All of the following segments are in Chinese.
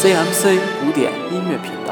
CMC 古典音乐频道。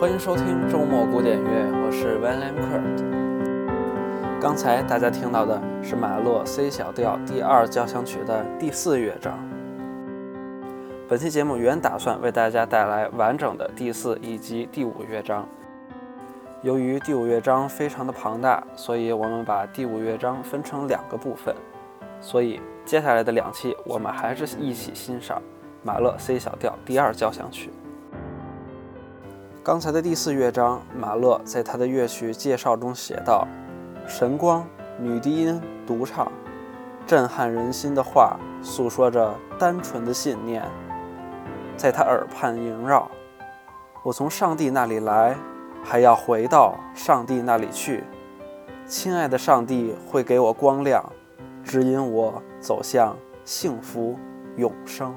欢迎收听周末古典乐，我是 Van l a m k e r t。刚才大家听到的是马勒 C 小调第二交响曲的第四乐章。本期节目原打算为大家带来完整的第四以及第五乐章，由于第五乐章非常的庞大，所以我们把第五乐章分成两个部分。所以接下来的两期，我们还是一起欣赏马勒 C 小调第二交响曲。刚才的第四乐章，马勒在他的乐曲介绍中写道：“神光，女低音独唱，震撼人心的话，诉说着单纯的信念，在他耳畔萦绕。我从上帝那里来，还要回到上帝那里去。亲爱的上帝会给我光亮，指引我走向幸福永生。”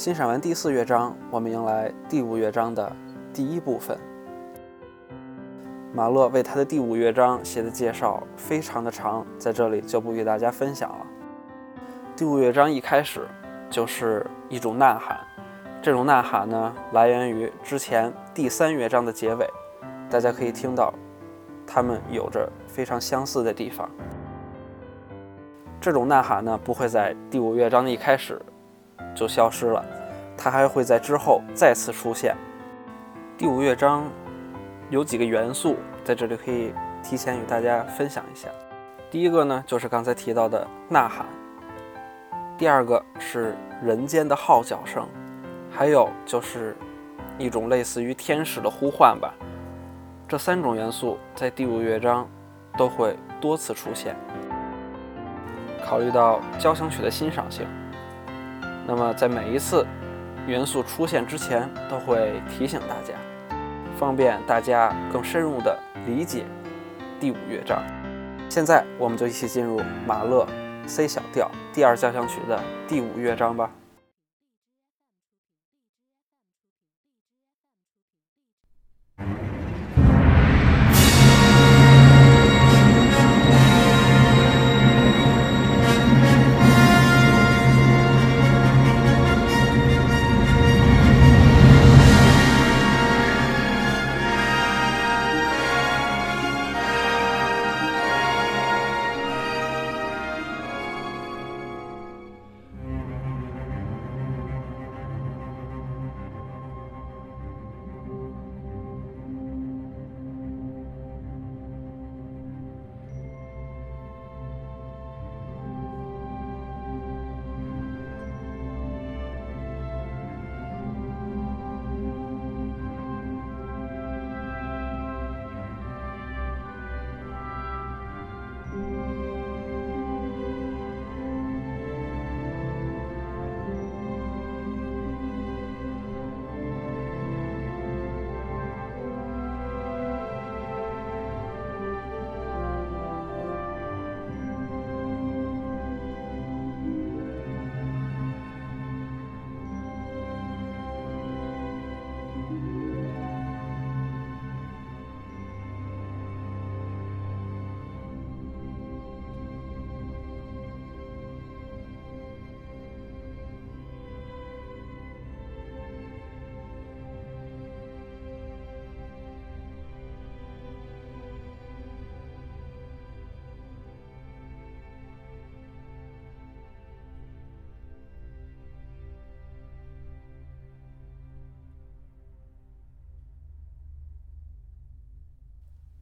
欣赏完第四乐章，我们迎来第五乐章的第一部分。马勒为他的第五乐章写的介绍非常的长，在这里就不与大家分享了。第五乐章一开始就是一种呐喊，这种呐喊呢来源于之前第三乐章的结尾，大家可以听到，它们有着非常相似的地方。这种呐喊呢不会在第五乐章的一开始。就消失了，它还会在之后再次出现。第五乐章有几个元素，在这里可以提前与大家分享一下。第一个呢，就是刚才提到的呐喊；第二个是人间的号角声，还有就是一种类似于天使的呼唤吧。这三种元素在第五乐章都会多次出现。考虑到交响曲的欣赏性。那么，在每一次元素出现之前，都会提醒大家，方便大家更深入的理解第五乐章。现在，我们就一起进入马勒 C 小调第二交响曲的第五乐章吧。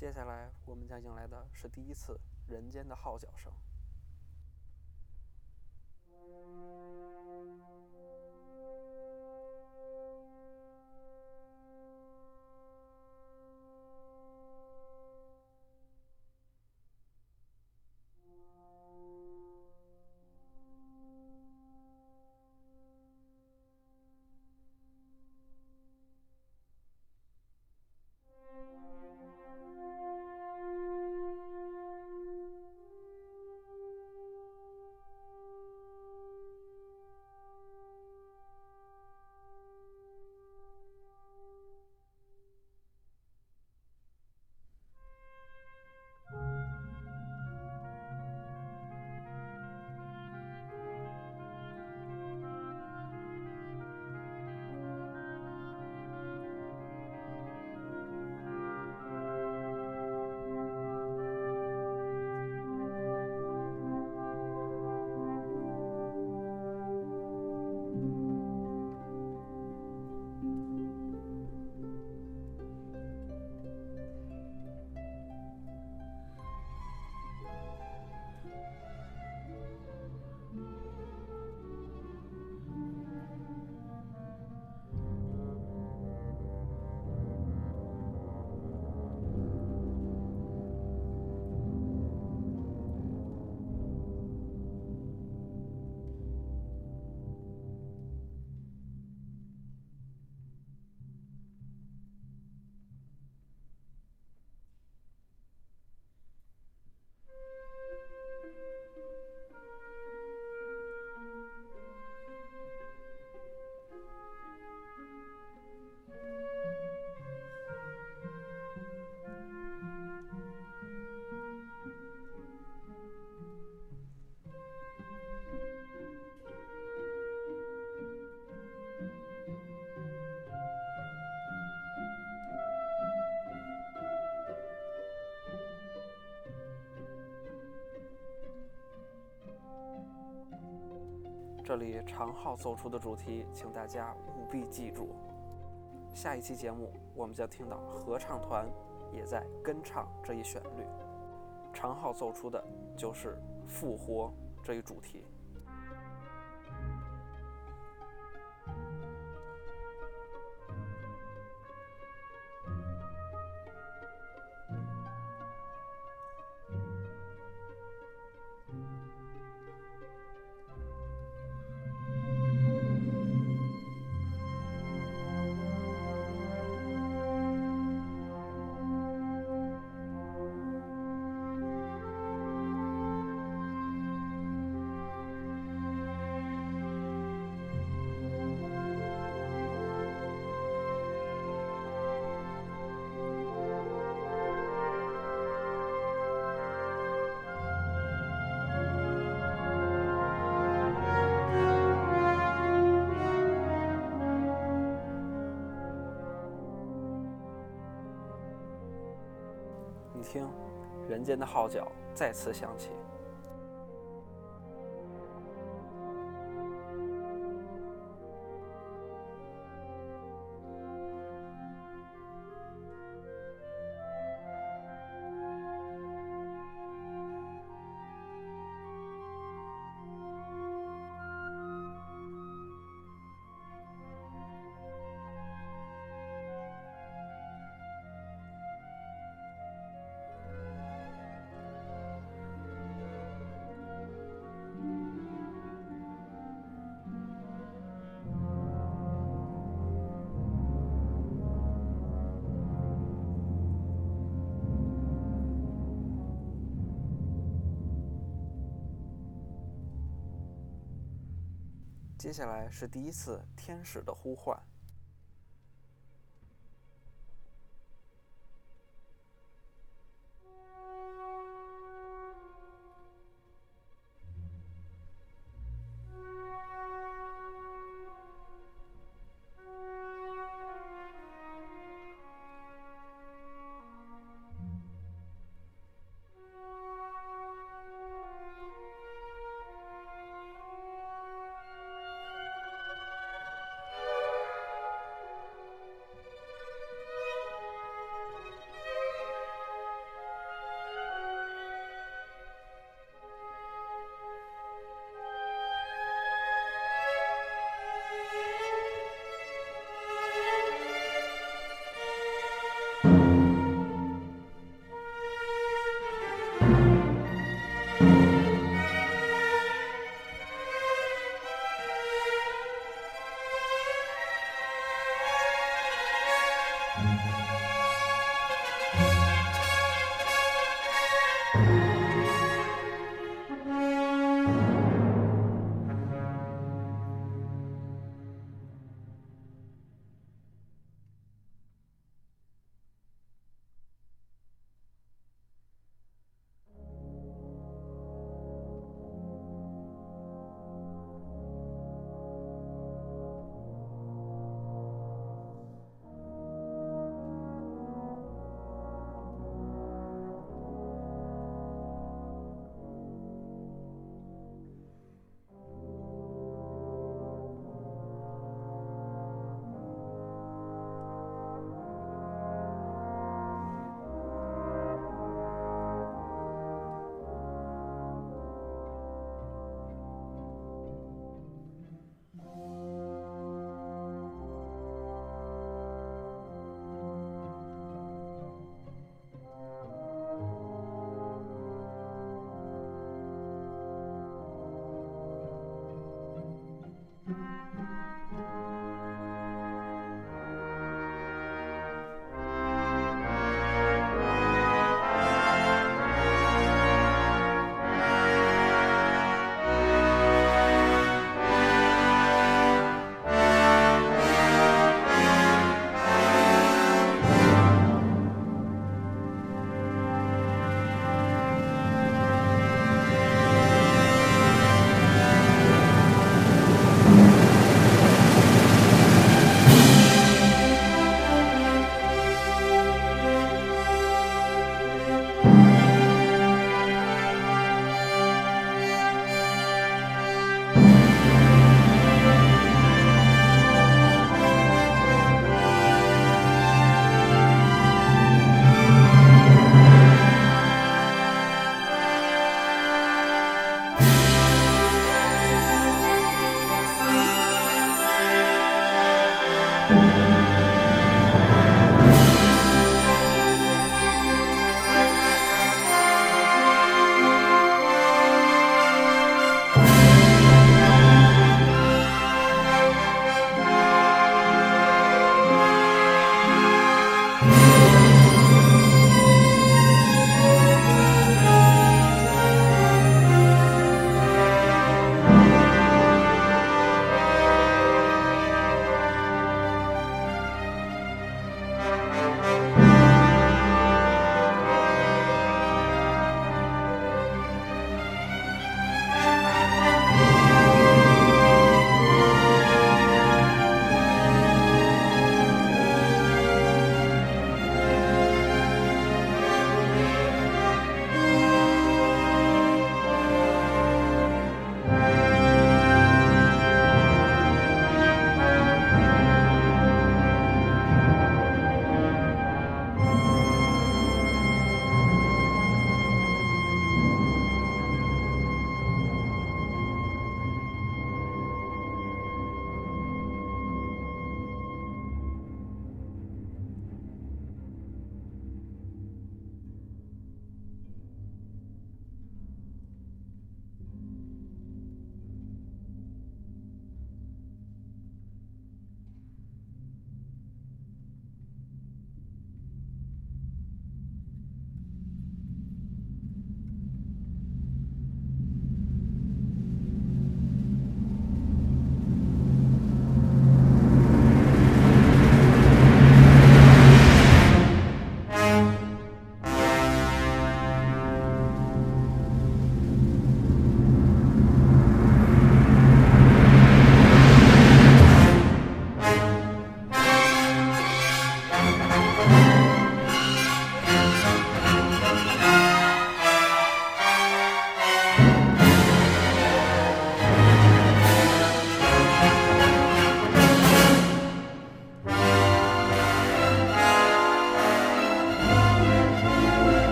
接下来，我们将迎来的是第一次人间的号角声。这里长号奏出的主题，请大家务必记住。下一期节目，我们将听到合唱团也在跟唱这一旋律。长号奏出的就是复活这一主题。听，人间的号角再次响起。接下来是第一次天使的呼唤。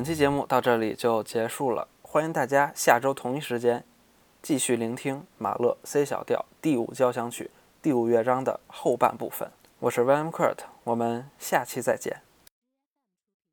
本期节目到这里就结束了，欢迎大家下周同一时间继续聆听马勒 C 小调第五交响曲第五乐章的后半部分。我是 William Kurt，我们下期再见。